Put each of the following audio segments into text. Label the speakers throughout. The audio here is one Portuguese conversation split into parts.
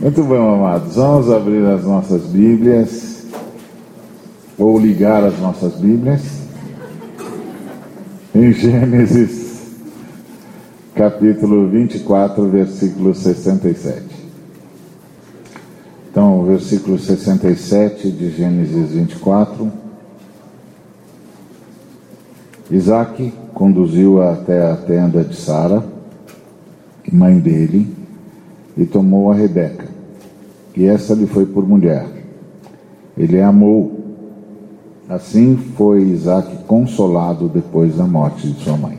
Speaker 1: Muito bem, amados. Vamos abrir as nossas Bíblias, ou ligar as nossas Bíblias, em Gênesis, capítulo 24, versículo 67. Então, versículo 67 de Gênesis 24. Isaac conduziu até a tenda de Sara, mãe dele, e tomou a Rebeca, e essa lhe foi por mulher. Ele a amou. Assim foi Isaac consolado depois da morte de sua mãe.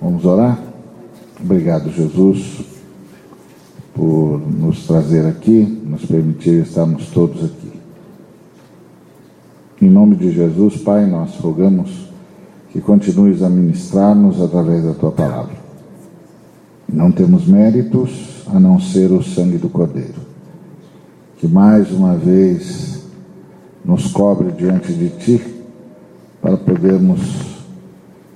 Speaker 1: Vamos orar? Obrigado, Jesus, por nos trazer aqui, nos permitir estarmos todos aqui. Em nome de Jesus, Pai, nós rogamos que continues a ministrar-nos através da tua palavra. Não temos méritos a não ser o sangue do Cordeiro, que mais uma vez nos cobre diante de Ti, para podermos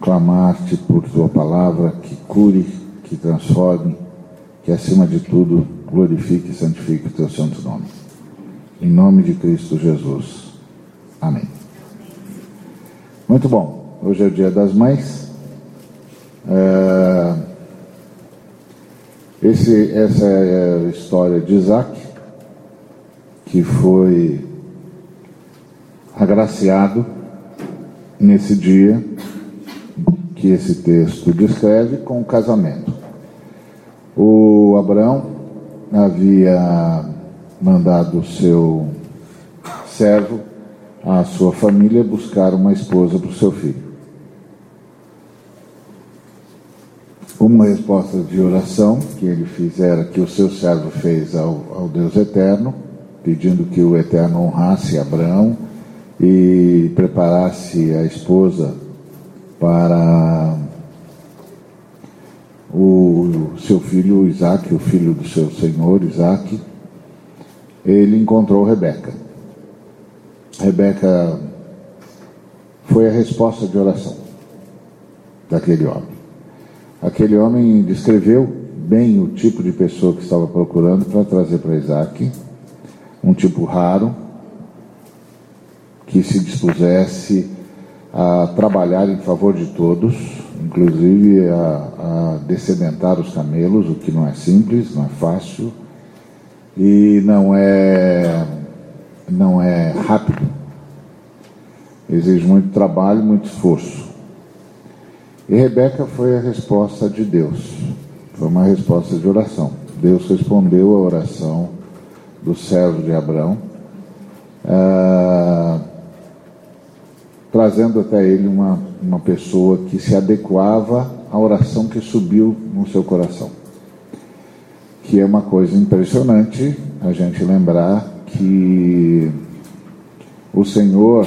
Speaker 1: clamar-te por Tua palavra que cure, que transforme, que acima de tudo glorifique e santifique o Teu santo nome. Em nome de Cristo Jesus. Amém. Muito bom. Hoje é o dia das mães. É... Esse, essa é a história de Isaac, que foi agraciado nesse dia que esse texto descreve com o casamento. O Abraão havia mandado seu servo, a sua família, buscar uma esposa para o seu filho. Uma resposta de oração que ele fizera, que o seu servo fez ao, ao Deus Eterno, pedindo que o Eterno honrasse Abraão e preparasse a esposa para o seu filho Isaac, o filho do seu senhor Isaac, ele encontrou Rebeca. Rebeca foi a resposta de oração daquele homem. Aquele homem descreveu bem o tipo de pessoa que estava procurando para trazer para Isaac, um tipo raro, que se dispusesse a trabalhar em favor de todos, inclusive a, a os camelos, o que não é simples, não é fácil e não é não é rápido. Exige muito trabalho, muito esforço. E Rebeca foi a resposta de Deus. Foi uma resposta de oração. Deus respondeu a oração do servo de Abraão, ah, trazendo até ele uma, uma pessoa que se adequava à oração que subiu no seu coração. Que é uma coisa impressionante a gente lembrar que o Senhor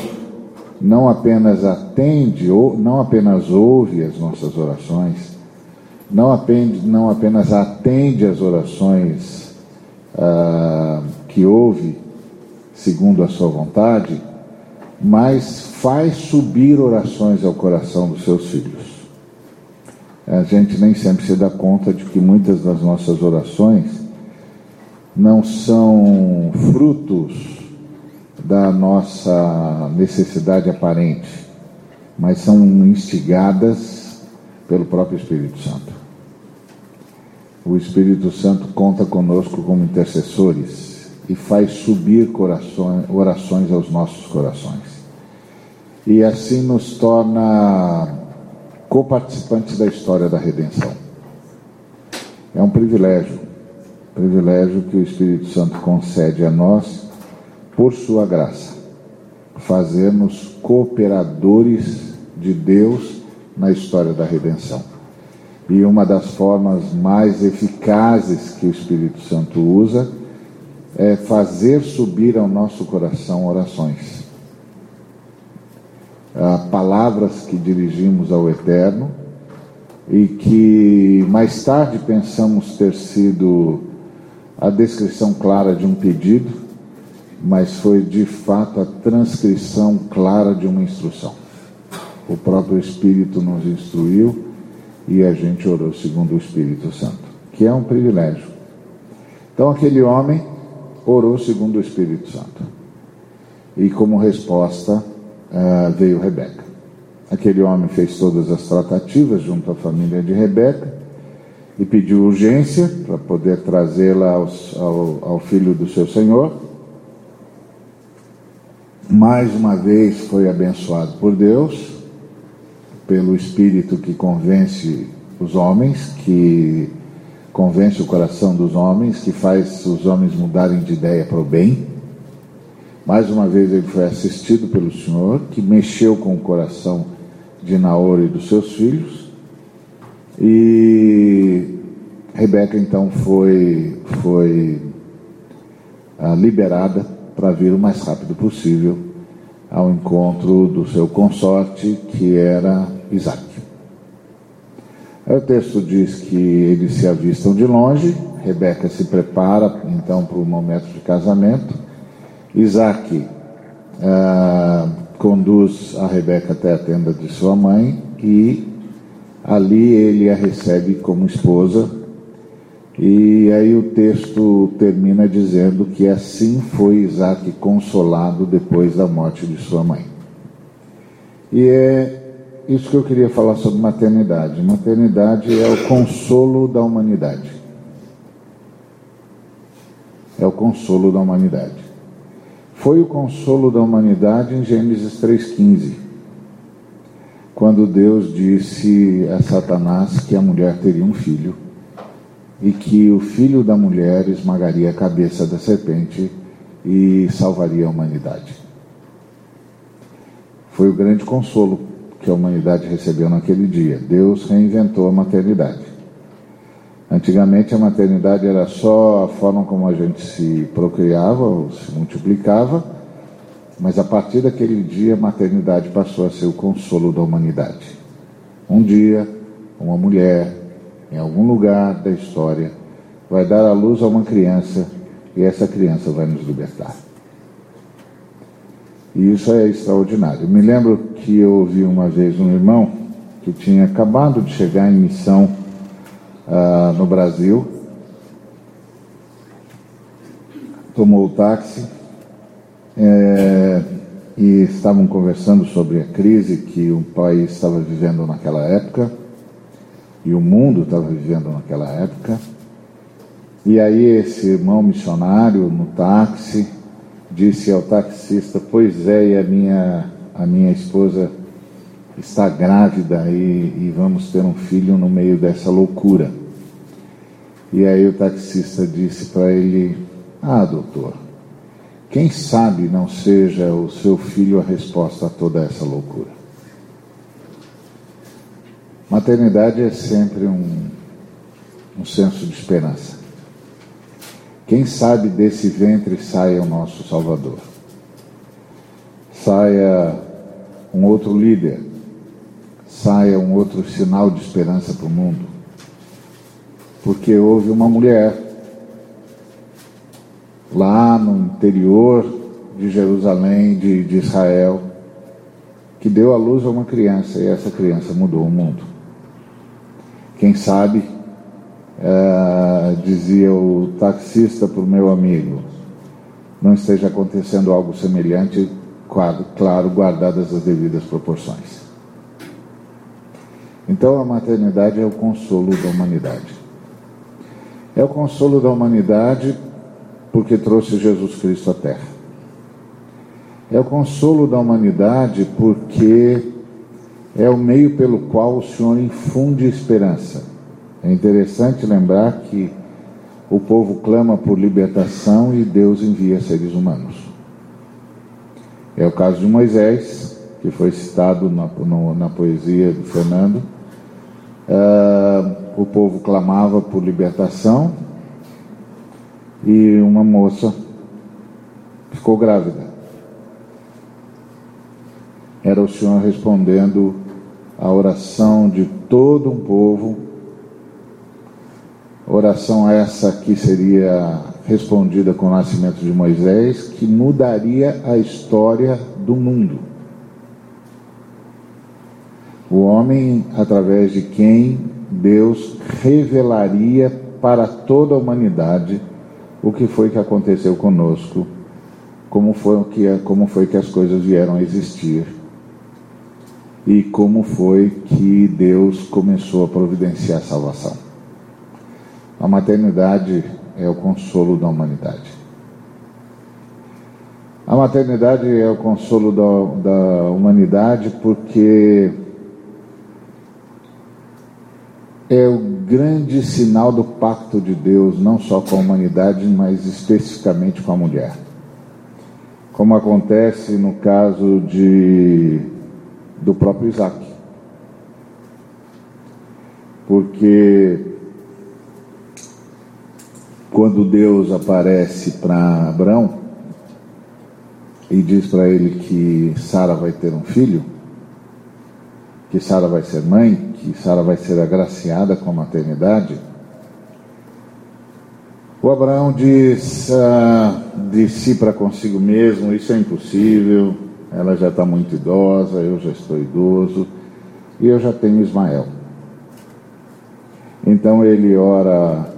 Speaker 1: não apenas atende, ou não apenas ouve as nossas orações, não, apende, não apenas atende as orações ah, que ouve segundo a sua vontade, mas faz subir orações ao coração dos seus filhos. A gente nem sempre se dá conta de que muitas das nossas orações não são frutos da nossa necessidade aparente, mas são instigadas pelo próprio Espírito Santo. O Espírito Santo conta conosco como intercessores e faz subir corações, orações aos nossos corações. E assim nos torna coparticipantes da história da redenção. É um privilégio, privilégio que o Espírito Santo concede a nós por sua graça, fazer-nos cooperadores de Deus na história da redenção. E uma das formas mais eficazes que o Espírito Santo usa é fazer subir ao nosso coração orações. Palavras que dirigimos ao Eterno e que mais tarde pensamos ter sido a descrição clara de um pedido, mas foi de fato a transcrição clara de uma instrução. O próprio Espírito nos instruiu e a gente orou segundo o Espírito Santo, que é um privilégio, Então aquele homem orou segundo o Espírito Santo. E como resposta uh, veio Rebeca. Aquele homem fez todas as tratativas junto à família de Rebeca e pediu urgência para poder trazê-la ao, ao filho do seu senhor. Mais uma vez foi abençoado por Deus, pelo Espírito que convence os homens, que convence o coração dos homens, que faz os homens mudarem de ideia para o bem. Mais uma vez ele foi assistido pelo Senhor, que mexeu com o coração de Naor e dos seus filhos. E Rebeca então foi, foi ah, liberada para vir o mais rápido possível ao encontro do seu consorte, que era Isaac. Aí o texto diz que eles se avistam de longe, Rebeca se prepara então para o momento de casamento, Isaac ah, conduz a Rebeca até a tenda de sua mãe e ali ele a recebe como esposa. E aí o texto termina dizendo que assim foi Isaac consolado depois da morte de sua mãe. E é isso que eu queria falar sobre maternidade. Maternidade é o consolo da humanidade. É o consolo da humanidade foi o consolo da humanidade em Gênesis 3,15, quando Deus disse a Satanás que a mulher teria um filho e que o filho da mulher esmagaria a cabeça da serpente e salvaria a humanidade. Foi o grande consolo que a humanidade recebeu naquele dia. Deus reinventou a maternidade. Antigamente a maternidade era só a forma como a gente se procriava ou se multiplicava, mas a partir daquele dia a maternidade passou a ser o consolo da humanidade. Um dia, uma mulher, em algum lugar da história, vai dar à luz a uma criança e essa criança vai nos libertar. E isso é extraordinário. me lembro que eu ouvi uma vez um irmão que tinha acabado de chegar em missão uh, no Brasil, tomou o táxi é, e estavam conversando sobre a crise que o país estava vivendo naquela época e o mundo estava vivendo naquela época. E aí esse irmão missionário no táxi disse ao taxista: "Pois é, e a minha a minha esposa está grávida e, e vamos ter um filho no meio dessa loucura. E aí o taxista disse para ele: Ah, doutor, quem sabe não seja o seu filho a resposta a toda essa loucura? Maternidade é sempre um, um senso de esperança. Quem sabe desse ventre saia o nosso Salvador, saia um outro líder, saia um outro sinal de esperança para o mundo. Porque houve uma mulher lá no interior de Jerusalém, de, de Israel, que deu à luz a uma criança e essa criança mudou o mundo. Quem sabe, é, dizia o taxista para o meu amigo, não esteja acontecendo algo semelhante, claro, guardadas as devidas proporções. Então a maternidade é o consolo da humanidade. É o consolo da humanidade porque trouxe Jesus Cristo à Terra. É o consolo da humanidade porque é o meio pelo qual o Senhor infunde esperança. É interessante lembrar que o povo clama por libertação e Deus envia seres humanos. É o caso de Moisés, que foi citado na, no, na poesia de Fernando Uh, o povo clamava por libertação e uma moça ficou grávida. Era o Senhor respondendo a oração de todo um povo, oração essa que seria respondida com o nascimento de Moisés, que mudaria a história do mundo. O homem através de quem Deus revelaria para toda a humanidade o que foi que aconteceu conosco, como foi que como foi que as coisas vieram a existir e como foi que Deus começou a providenciar a salvação. A maternidade é o consolo da humanidade. A maternidade é o consolo da, da humanidade porque é o grande sinal do pacto de Deus, não só com a humanidade, mas especificamente com a mulher. Como acontece no caso de, do próprio Isaac. Porque quando Deus aparece para Abraão e diz para ele que Sara vai ter um filho, que Sara vai ser mãe, que Sara vai ser agraciada com a maternidade, o Abraão diz ah, de si para consigo mesmo: Isso é impossível, ela já está muito idosa, eu já estou idoso e eu já tenho Ismael. Então ele ora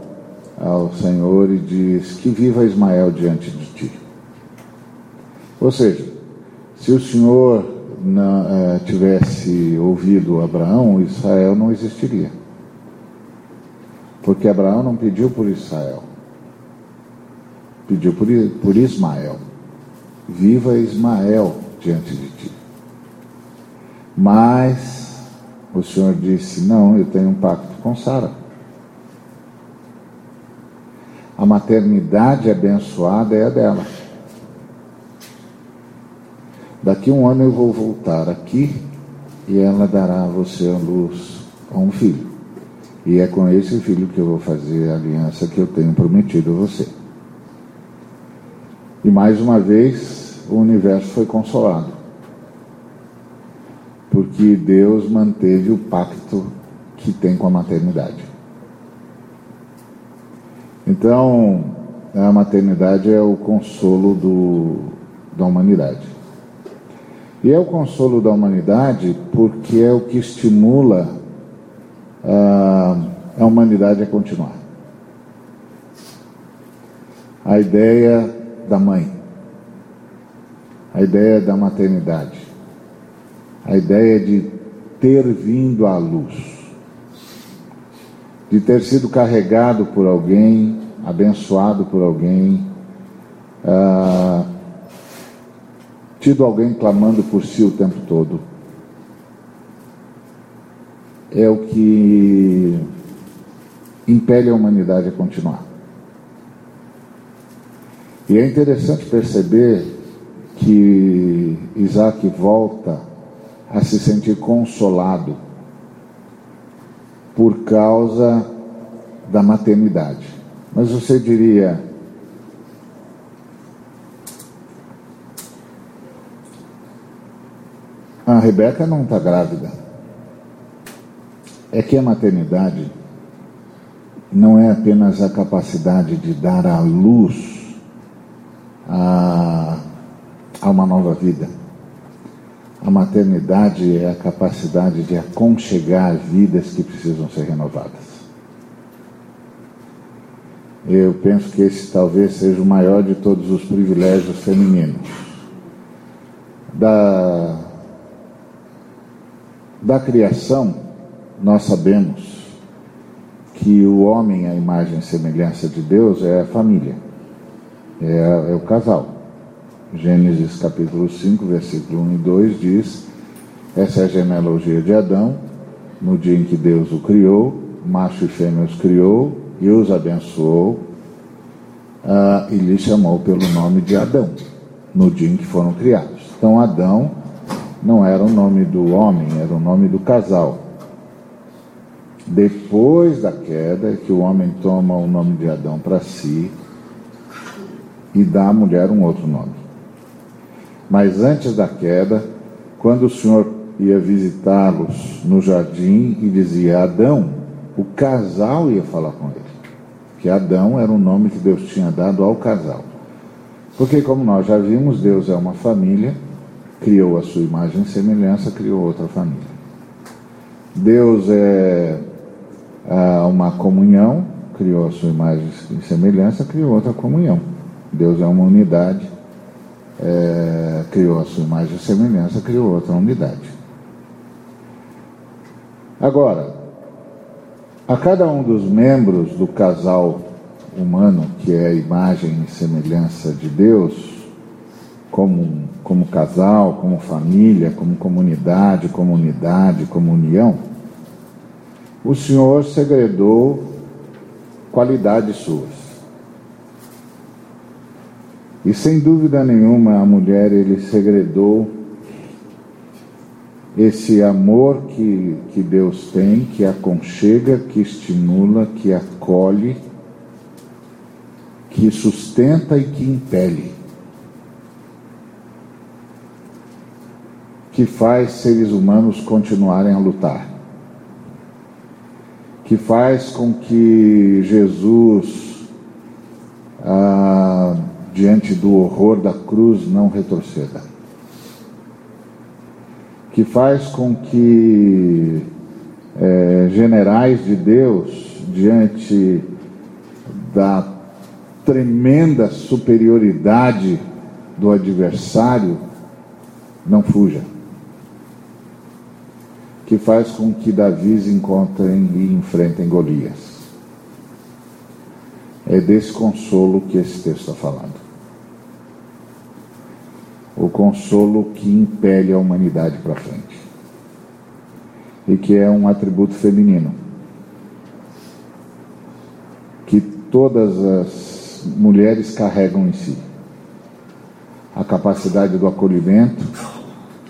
Speaker 1: ao Senhor e diz: Que viva Ismael diante de ti. Ou seja, se o Senhor não, é, tivesse ouvido Abraão, Israel não existiria. Porque Abraão não pediu por Israel, pediu por, por Ismael. Viva Ismael diante de ti. Mas o Senhor disse: Não, eu tenho um pacto com Sara. A maternidade abençoada é a dela. Daqui um ano eu vou voltar aqui e ela dará a você a luz a um filho. E é com esse filho que eu vou fazer a aliança que eu tenho prometido a você. E mais uma vez, o universo foi consolado. Porque Deus manteve o pacto que tem com a maternidade. Então, a maternidade é o consolo do, da humanidade. E é o consolo da humanidade porque é o que estimula a, a humanidade a continuar. A ideia da mãe, a ideia da maternidade, a ideia de ter vindo à luz, de ter sido carregado por alguém, abençoado por alguém. Uh, tido alguém clamando por si o tempo todo. É o que impele a humanidade a continuar. E é interessante perceber que Isaac volta a se sentir consolado por causa da maternidade. Mas você diria, A Rebeca não está grávida. É que a maternidade não é apenas a capacidade de dar à luz a, a uma nova vida. A maternidade é a capacidade de aconchegar vidas que precisam ser renovadas. Eu penso que esse talvez seja o maior de todos os privilégios femininos. Da da criação, nós sabemos que o homem, a imagem e semelhança de Deus, é a família, é, é o casal. Gênesis capítulo 5, versículo 1 e 2 diz: Essa é a genealogia de Adão, no dia em que Deus o criou, macho e fêmea os criou e os abençoou, uh, e lhe chamou pelo nome de Adão, no dia em que foram criados. Então, Adão não era o nome do homem, era o nome do casal. Depois da queda, é que o homem toma o nome de Adão para si e dá à mulher um outro nome. Mas antes da queda, quando o Senhor ia visitá-los no jardim e dizia Adão, o casal ia falar com ele. Que Adão era o nome que Deus tinha dado ao casal. Porque, como nós já vimos, Deus é uma família criou a sua imagem e semelhança, criou outra família. Deus é, é uma comunhão, criou a sua imagem e semelhança, criou outra comunhão. Deus é uma unidade, é, criou a sua imagem e semelhança, criou outra unidade. Agora, a cada um dos membros do casal humano, que é a imagem e semelhança de Deus, como, como casal, como família, como comunidade, como unidade, como união, o Senhor segredou qualidades suas. E sem dúvida nenhuma a mulher ele segredou esse amor que, que Deus tem, que aconchega, que estimula, que acolhe, que sustenta e que impele. Que faz seres humanos continuarem a lutar que faz com que Jesus, ah, diante do horror da cruz, não retroceda. Que faz com que é, generais de Deus, diante da tremenda superioridade do adversário, não fuja que faz com que Davi encontrem e enfrentem Golias. É desse consolo que esse texto está falando. O consolo que impele a humanidade para frente. E que é um atributo feminino. Que todas as mulheres carregam em si. A capacidade do acolhimento,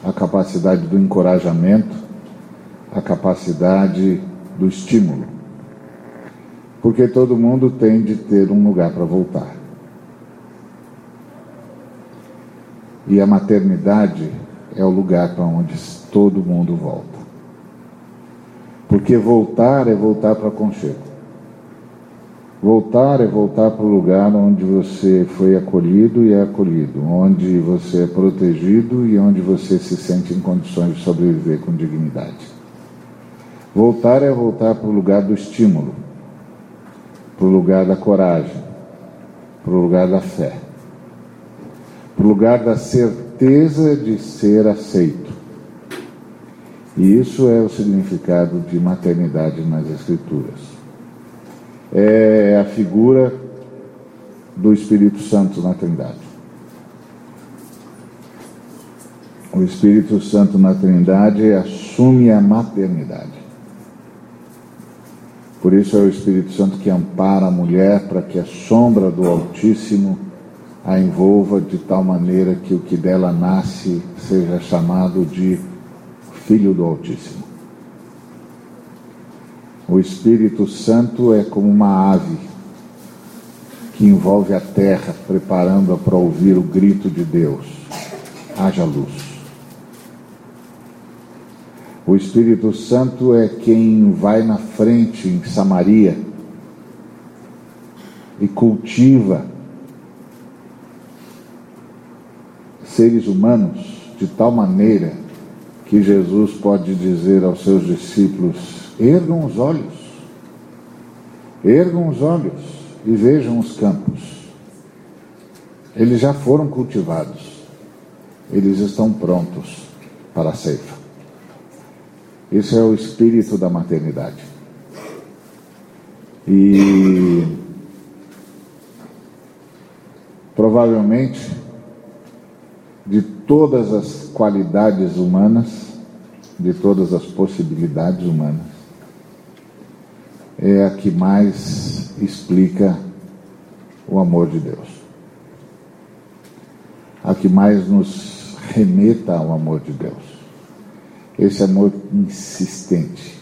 Speaker 1: a capacidade do encorajamento, a capacidade do estímulo. Porque todo mundo tem de ter um lugar para voltar. E a maternidade é o lugar para onde todo mundo volta. Porque voltar é voltar para conchego. Voltar é voltar para o lugar onde você foi acolhido e é acolhido, onde você é protegido e onde você se sente em condições de sobreviver com dignidade. Voltar é voltar para o lugar do estímulo, para o lugar da coragem, para o lugar da fé, o lugar da certeza de ser aceito. E isso é o significado de maternidade nas Escrituras. É a figura do Espírito Santo na Trindade. O Espírito Santo na Trindade assume a maternidade. Por isso é o Espírito Santo que ampara a mulher para que a sombra do Altíssimo a envolva de tal maneira que o que dela nasce seja chamado de Filho do Altíssimo. O Espírito Santo é como uma ave que envolve a terra, preparando-a para ouvir o grito de Deus: haja luz. O Espírito Santo é quem vai na frente em Samaria e cultiva seres humanos de tal maneira que Jesus pode dizer aos seus discípulos: ergam os olhos, ergam os olhos e vejam os campos. Eles já foram cultivados, eles estão prontos para a ceifa. Esse é o espírito da maternidade. E provavelmente de todas as qualidades humanas, de todas as possibilidades humanas, é a que mais explica o amor de Deus. A que mais nos remeta ao amor de Deus. Esse amor insistente,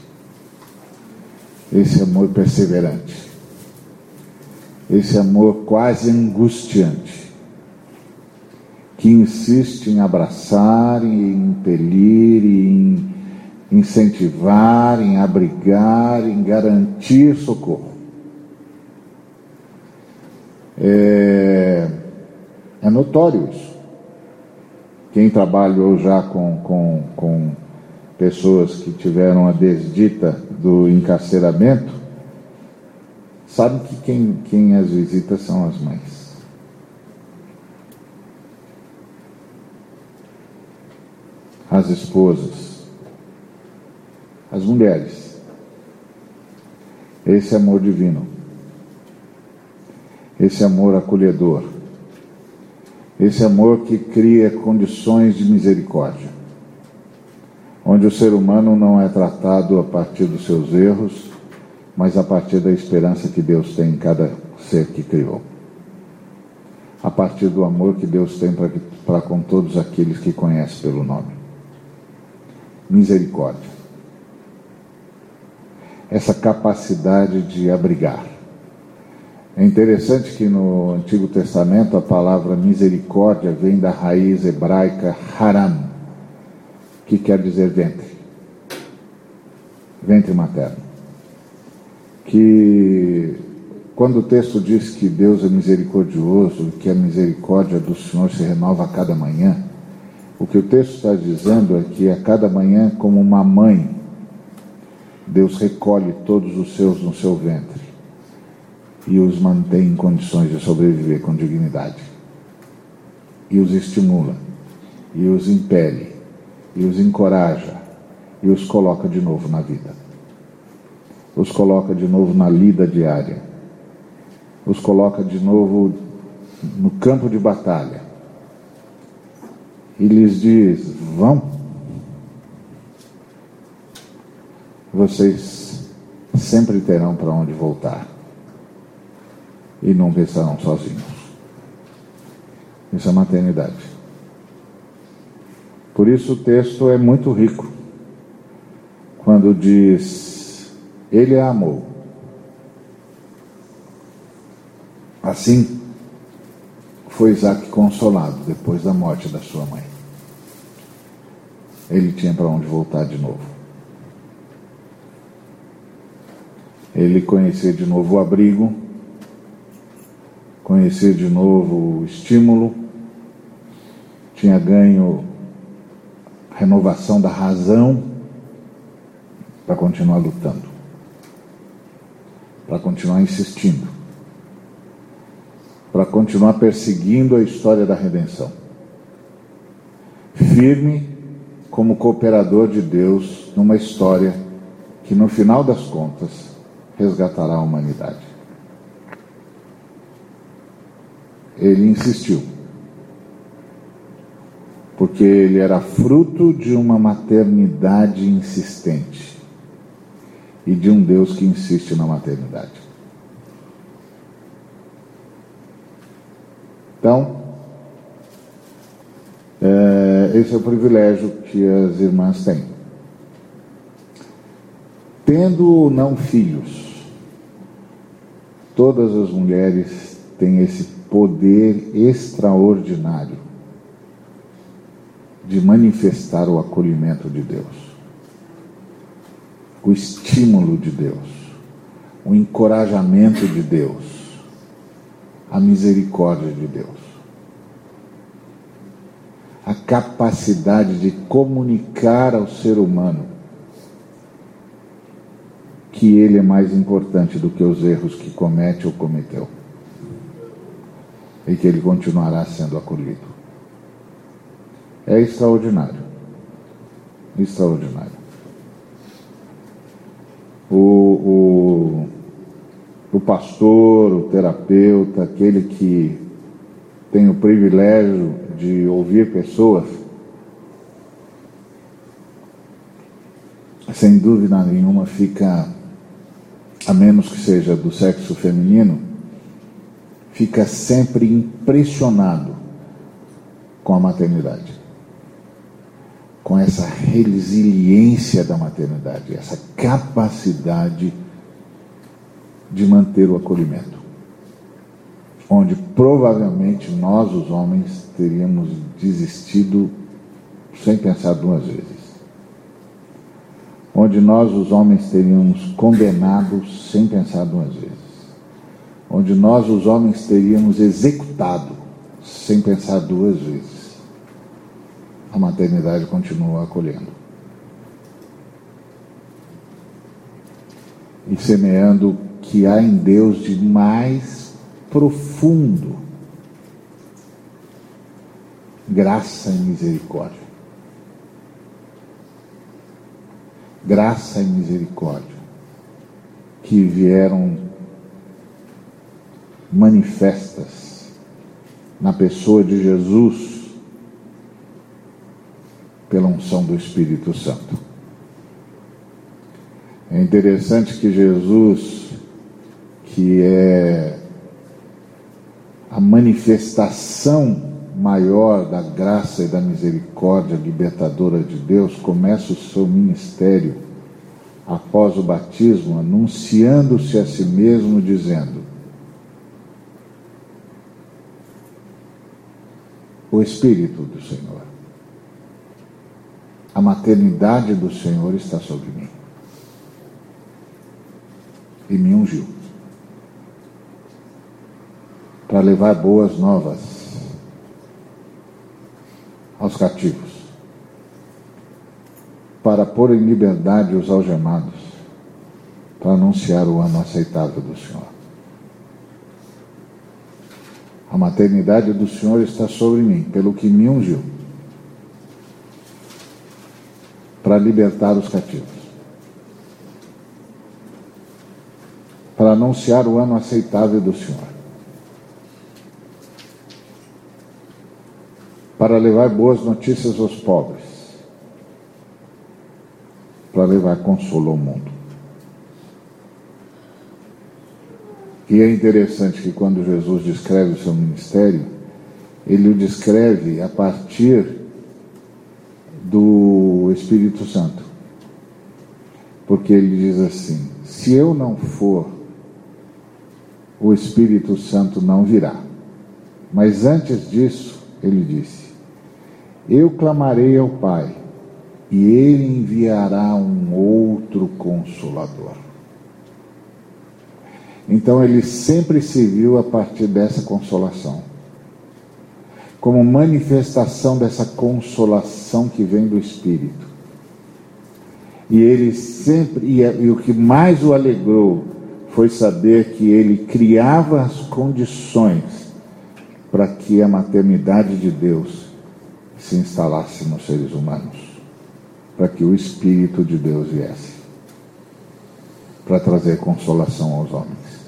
Speaker 1: esse amor perseverante, esse amor quase angustiante, que insiste em abraçar, em impelir, em incentivar, em abrigar, em garantir socorro. É, é notório isso. Quem trabalhou já com, com, com pessoas que tiveram a desdita do encarceramento sabem que quem, quem as visita são as mães. As esposas, as mulheres. Esse amor divino, esse amor acolhedor, esse amor que cria condições de misericórdia, onde o ser humano não é tratado a partir dos seus erros, mas a partir da esperança que Deus tem em cada ser que criou. A partir do amor que Deus tem para com todos aqueles que conhece pelo nome. Misericórdia. Essa capacidade de abrigar. É interessante que no Antigo Testamento a palavra misericórdia vem da raiz hebraica haram, que quer dizer ventre. Ventre materno que quando o texto diz que Deus é misericordioso, que a misericórdia do Senhor se renova a cada manhã, o que o texto está dizendo é que a cada manhã, como uma mãe, Deus recolhe todos os seus no seu ventre e os mantém em condições de sobreviver com dignidade. E os estimula, e os impele, e os encoraja, e os coloca de novo na vida. Os coloca de novo na lida diária, os coloca de novo no campo de batalha e lhes diz: vão. Vocês sempre terão para onde voltar e não estarão sozinhos. Isso é maternidade. Por isso o texto é muito rico quando diz ele a amou. Assim foi Isaac consolado depois da morte da sua mãe. Ele tinha para onde voltar de novo. Ele conhecia de novo o abrigo, conhecia de novo o estímulo, tinha ganho renovação da razão para continuar lutando para continuar insistindo, para continuar perseguindo a história da redenção. Firme como cooperador de Deus numa história que, no final das contas, resgatará a humanidade. Ele insistiu, porque ele era fruto de uma maternidade insistente e de um Deus que insiste na maternidade. Então, é, esse é o privilégio que as irmãs têm. Tendo não filhos, todas as mulheres têm esse poder extraordinário de manifestar o acolhimento de Deus o estímulo de Deus, o encorajamento de Deus, a misericórdia de Deus. A capacidade de comunicar ao ser humano que ele é mais importante do que os erros que comete ou cometeu. E que ele continuará sendo acolhido. É extraordinário. Extraordinário o, o, o pastor, o terapeuta, aquele que tem o privilégio de ouvir pessoas, sem dúvida nenhuma fica, a menos que seja do sexo feminino, fica sempre impressionado com a maternidade com essa resiliência da maternidade, essa capacidade de manter o acolhimento. Onde provavelmente nós, os homens, teríamos desistido sem pensar duas vezes. Onde nós, os homens, teríamos condenado sem pensar duas vezes. Onde nós, os homens, teríamos executado sem pensar duas vezes a maternidade continua acolhendo. E semeando que há em Deus de mais profundo graça e misericórdia. Graça e misericórdia que vieram manifestas na pessoa de Jesus pela unção do Espírito Santo. É interessante que Jesus, que é a manifestação maior da graça e da misericórdia libertadora de Deus, começa o seu ministério após o batismo, anunciando-se a si mesmo, dizendo: O Espírito do Senhor, a maternidade do Senhor está sobre mim e me ungiu para levar boas novas aos cativos, para pôr em liberdade os algemados, para anunciar o ano aceitável do Senhor. A maternidade do Senhor está sobre mim, pelo que me ungiu, para libertar os cativos, para anunciar o ano aceitável do Senhor para levar boas notícias aos pobres, para levar consolo ao mundo. E é interessante que quando Jesus descreve o seu ministério, ele o descreve a partir do Espírito Santo. Porque ele diz assim: se eu não for, o Espírito Santo não virá. Mas antes disso, ele disse: eu clamarei ao Pai, e ele enviará um outro consolador. Então ele sempre se viu a partir dessa consolação, como manifestação dessa consolação que vem do Espírito. E ele sempre, e, e o que mais o alegrou foi saber que ele criava as condições para que a maternidade de Deus se instalasse nos seres humanos, para que o Espírito de Deus viesse, para trazer consolação aos homens.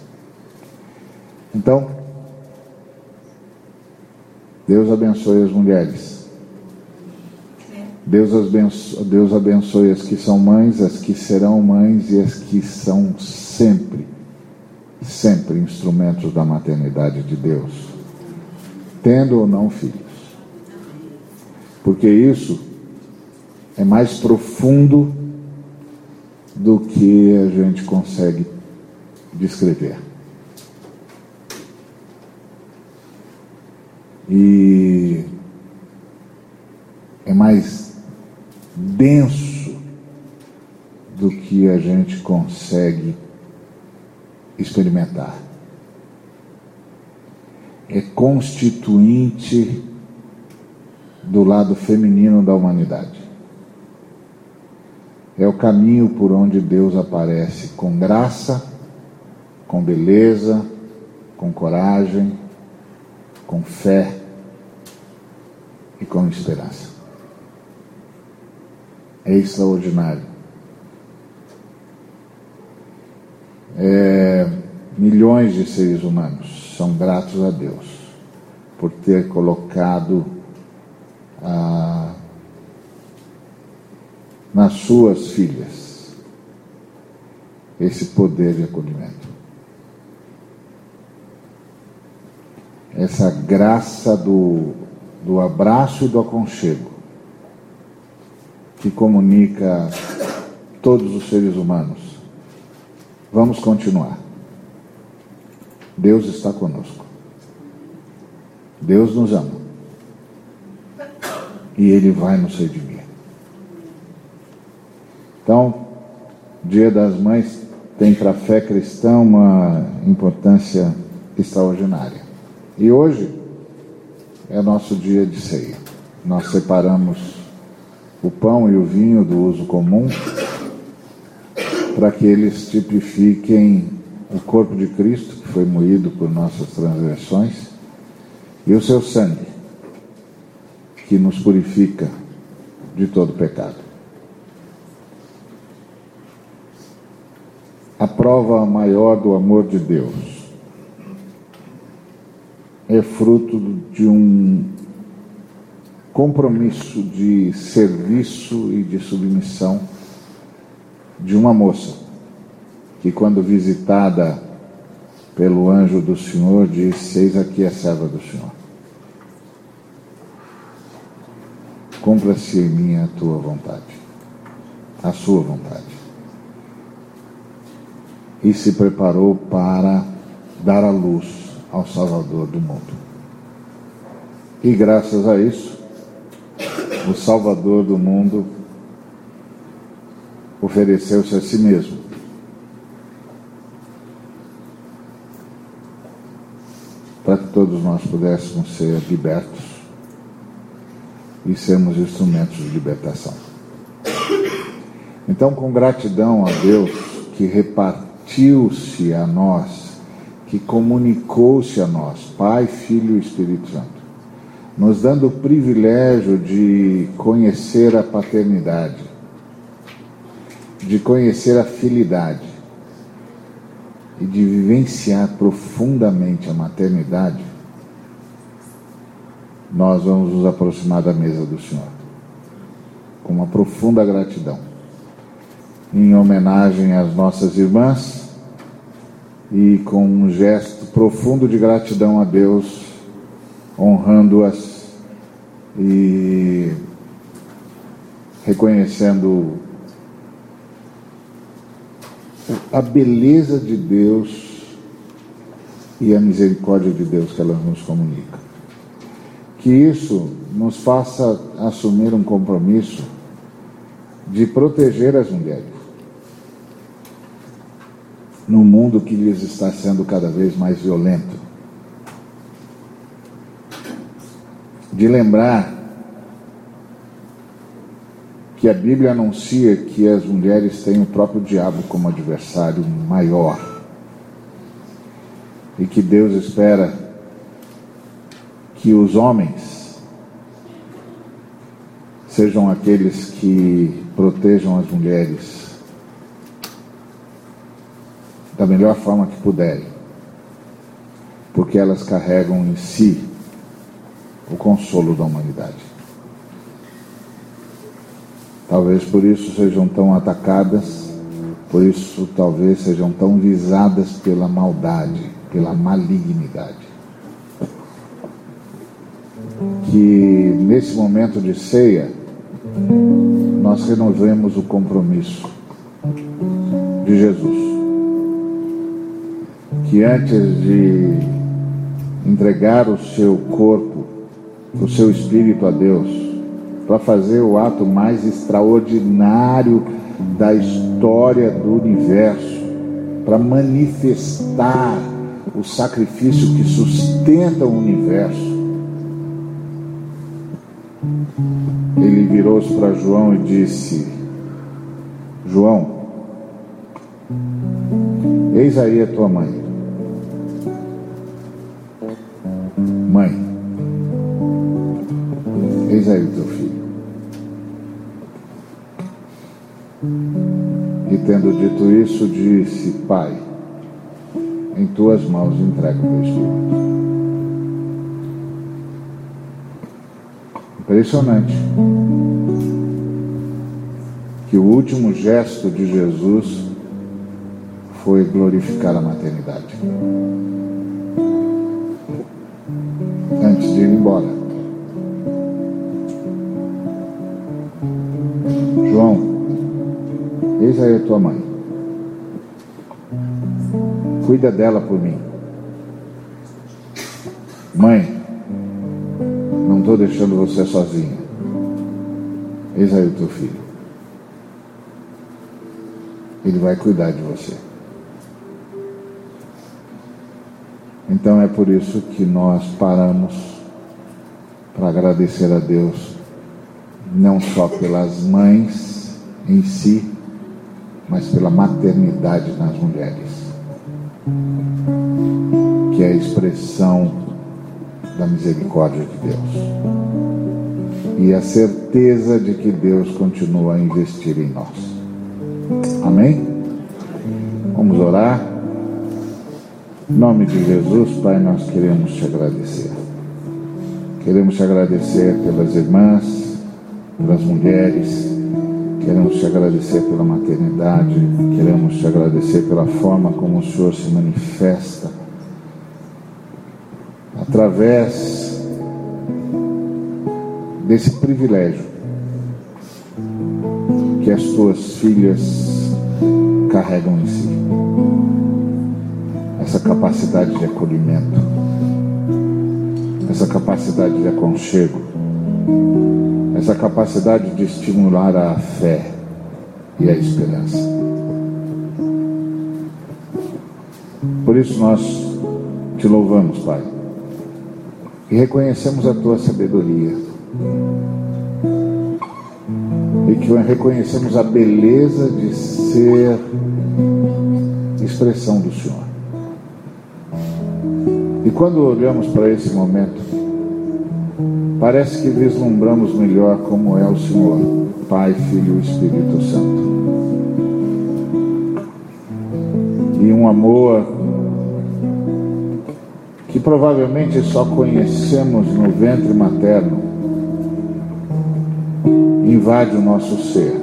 Speaker 1: Então, Deus abençoe as mulheres. Deus abençoe, Deus abençoe as que são mães, as que serão mães e as que são sempre, sempre instrumentos da maternidade de Deus, tendo ou não filhos porque isso é mais profundo do que a gente consegue descrever. E é mais denso do que a gente consegue experimentar. É constituinte do lado feminino da humanidade. É o caminho por onde Deus aparece com graça, com beleza, com coragem, com fé e com esperança. É extraordinário. É, milhões de seres humanos são gratos a Deus por ter colocado ah, nas suas filhas esse poder de acolhimento. Essa graça do, do abraço e do aconchego que comunica todos os seres humanos. Vamos continuar. Deus está conosco. Deus nos ama e Ele vai nos redimir. Então, Dia das Mães tem para a fé cristã uma importância extraordinária. E hoje é nosso dia de ceia. Nós separamos o pão e o vinho do uso comum para que eles tipifiquem o corpo de Cristo, que foi moído por nossas transgressões, e o seu sangue, que nos purifica de todo pecado. A prova maior do amor de Deus é fruto de um compromisso de serviço e de submissão de uma moça que, quando visitada pelo anjo do Senhor, disse: Eis aqui a serva do Senhor. Cumpra-se em mim a tua vontade, a sua vontade. E se preparou para dar a luz ao Salvador do mundo. E graças a isso, o Salvador do mundo ofereceu-se a si mesmo. Para que todos nós pudéssemos ser libertos e sermos instrumentos de libertação. Então, com gratidão a Deus que repartiu-se a nós, que comunicou-se a nós, Pai, Filho e Espírito Santo, nos dando o privilégio de conhecer a paternidade, de conhecer a filidade e de vivenciar profundamente a maternidade, nós vamos nos aproximar da mesa do Senhor com uma profunda gratidão, em homenagem às nossas irmãs e com um gesto profundo de gratidão a Deus, honrando-as e reconhecendo a beleza de Deus e a misericórdia de Deus que ela nos comunica. Que isso nos faça assumir um compromisso de proteger as mulheres no mundo que lhes está sendo cada vez mais violento. De lembrar que a Bíblia anuncia que as mulheres têm o próprio diabo como adversário maior. E que Deus espera que os homens sejam aqueles que protejam as mulheres da melhor forma que puderem, porque elas carregam em si o consolo da humanidade. Talvez por isso sejam tão atacadas, por isso talvez sejam tão visadas pela maldade, pela malignidade. Que nesse momento de ceia, nós renovemos o compromisso de Jesus. Que antes de entregar o seu corpo, o seu espírito a Deus, para fazer o ato mais extraordinário da história do universo, para manifestar o sacrifício que sustenta o universo. Ele virou-se para João e disse: João, eis aí a tua mãe. Mãe, eis aí o teu filho. E tendo dito isso, disse: Pai, em tuas mãos entrego o teu espírito. Impressionante que o último gesto de Jesus foi glorificar a maternidade. Antes de ir embora. João Eis aí a tua mãe. Cuida dela por mim. Estou deixando você sozinha. Eis aí o teu filho. Ele vai cuidar de você. Então é por isso que nós paramos para agradecer a Deus, não só pelas mães em si, mas pela maternidade nas mulheres. que é a expressão da misericórdia de Deus. E a certeza de que Deus continua a investir em nós. Amém? Vamos orar. Em nome de Jesus, Pai, nós queremos te agradecer. Queremos te agradecer pelas irmãs, pelas mulheres, queremos te agradecer pela maternidade, queremos te agradecer pela forma como o Senhor se manifesta através desse privilégio que as tuas filhas carregam em si. Essa capacidade de acolhimento, essa capacidade de aconchego, essa capacidade de estimular a fé e a esperança. Por isso nós te louvamos, Pai, e reconhecemos a tua sabedoria e que reconhecemos a beleza de ser expressão do Senhor. E quando olhamos para esse momento, parece que vislumbramos melhor como é o Senhor, Pai, Filho e Espírito Santo. E um amor que provavelmente só conhecemos no ventre materno invade o nosso ser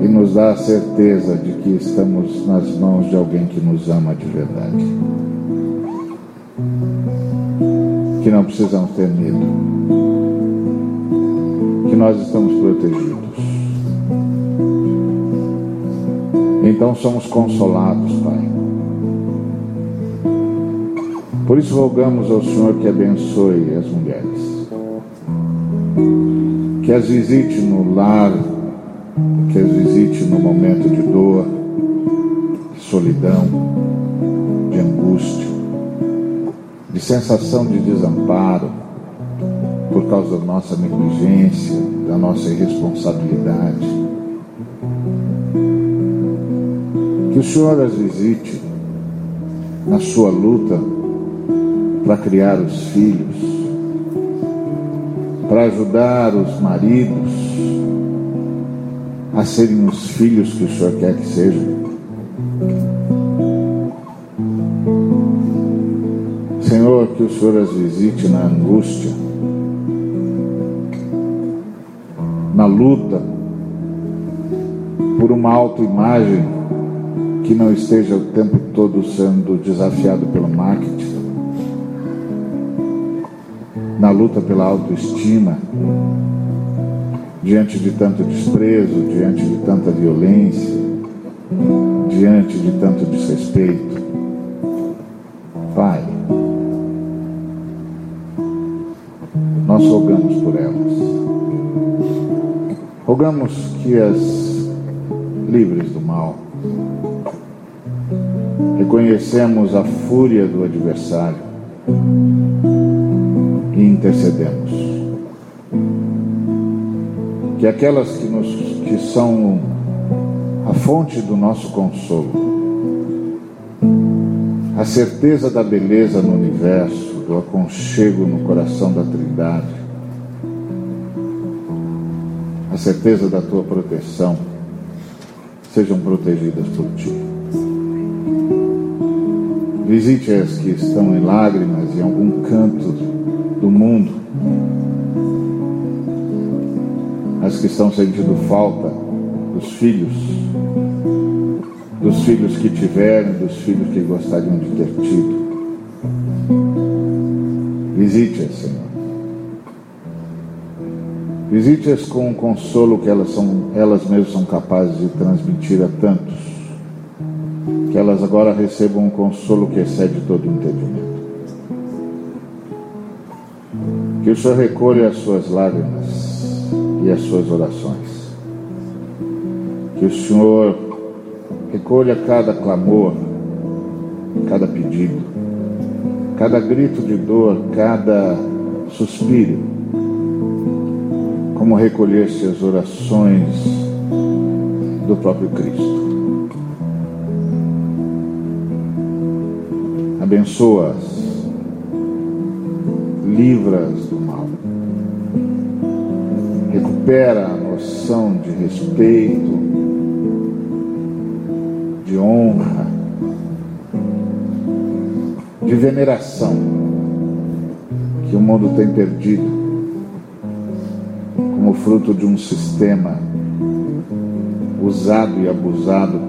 Speaker 1: e nos dá a certeza de que estamos nas mãos de alguém que nos ama de verdade. Que não precisamos ter medo, que nós estamos protegidos. Então somos consolados, Por isso rogamos ao Senhor que abençoe as mulheres que as visite no lar, que as visite no momento de dor, de solidão, de angústia, de sensação de desamparo por causa da nossa negligência, da nossa irresponsabilidade. Que o Senhor as visite na sua luta para criar os filhos, para ajudar os maridos a serem os filhos que o Senhor quer que sejam. Senhor, que o Senhor as visite na angústia, na luta por uma autoimagem que não esteja o tempo todo sendo desafiado pelo marketing na luta pela autoestima, diante de tanto desprezo, diante de tanta violência, diante de tanto desrespeito. Pai, nós rogamos por elas. Rogamos que as livres do mal. Reconhecemos a fúria do adversário intercedemos. Que aquelas que, nos, que são a fonte do nosso consolo, a certeza da beleza no universo, do aconchego no coração da Trindade, a certeza da tua proteção, sejam protegidas por ti. Visite as que estão em lágrimas em algum canto do mundo, as que estão sentindo falta dos filhos, dos filhos que tiveram, dos filhos que gostariam de ter tido. Visite-as, Senhor. Visite-as com o consolo que elas, são, elas mesmas são capazes de transmitir a tantos. Que elas agora recebam um consolo que excede todo entendimento. Que o Senhor recolha as suas lágrimas e as suas orações. Que o Senhor recolha cada clamor, cada pedido, cada grito de dor, cada suspiro, como recolhesse as orações do próprio Cristo. abençoa-as, livra-as recupera a noção de respeito, de honra, de veneração que o mundo tem perdido como fruto de um sistema usado e abusado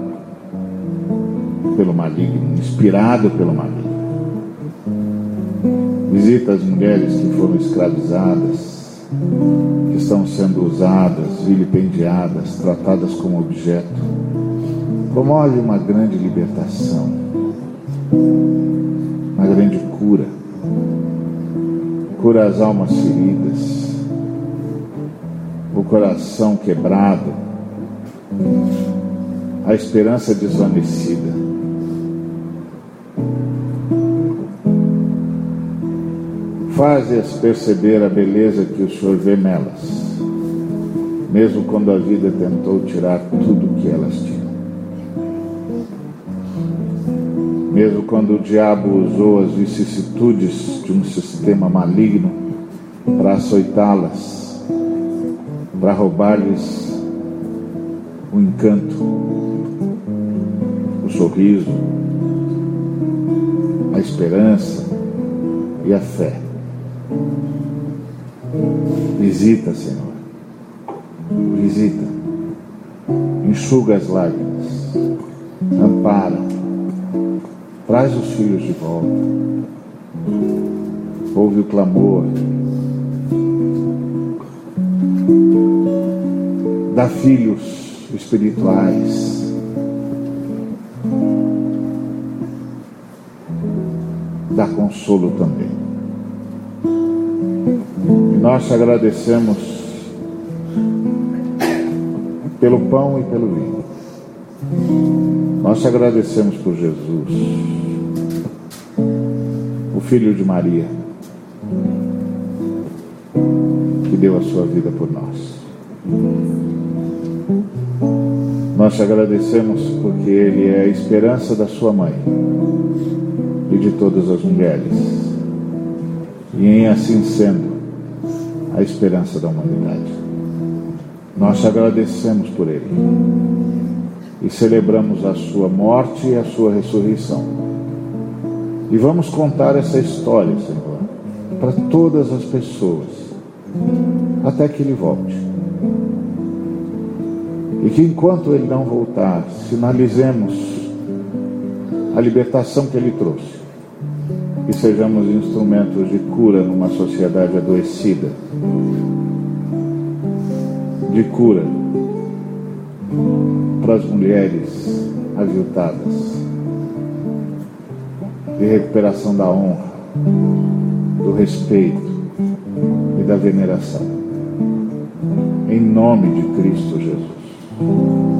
Speaker 1: pelo maligno, inspirado pelo maligno. Visita as mulheres que foram escravizadas, estão sendo usadas, vilipendiadas, tratadas como objeto. Promove uma grande libertação, uma grande cura. Cura as almas feridas, o coração quebrado, a esperança desvanecida. Faze-as perceber a beleza que o Senhor vê nelas, mesmo quando a vida tentou tirar tudo o que elas tinham. Mesmo quando o diabo usou as vicissitudes de um sistema maligno para açoitá-las, para roubar-lhes o encanto, o sorriso, a esperança e a fé. Visita, Senhor. Visita. Enxuga as lágrimas. Ampara. Traz os filhos de volta. Ouve o clamor dá filhos espirituais. Dá consolo também. E nós te agradecemos pelo pão e pelo vinho. Nós te agradecemos por Jesus, o Filho de Maria, que deu a sua vida por nós. Nós te agradecemos porque Ele é a esperança da sua mãe e de todas as mulheres, e em assim sendo, a esperança da humanidade. Nós te agradecemos por Ele e celebramos a sua morte e a sua ressurreição. E vamos contar essa história, Senhor, para todas as pessoas, até que Ele volte. E que enquanto ele não voltar, sinalizemos a libertação que ele trouxe. E sejamos instrumentos de cura numa sociedade adoecida. De cura para as mulheres aviltadas. De recuperação da honra, do respeito e da veneração. Em nome de Cristo Jesus.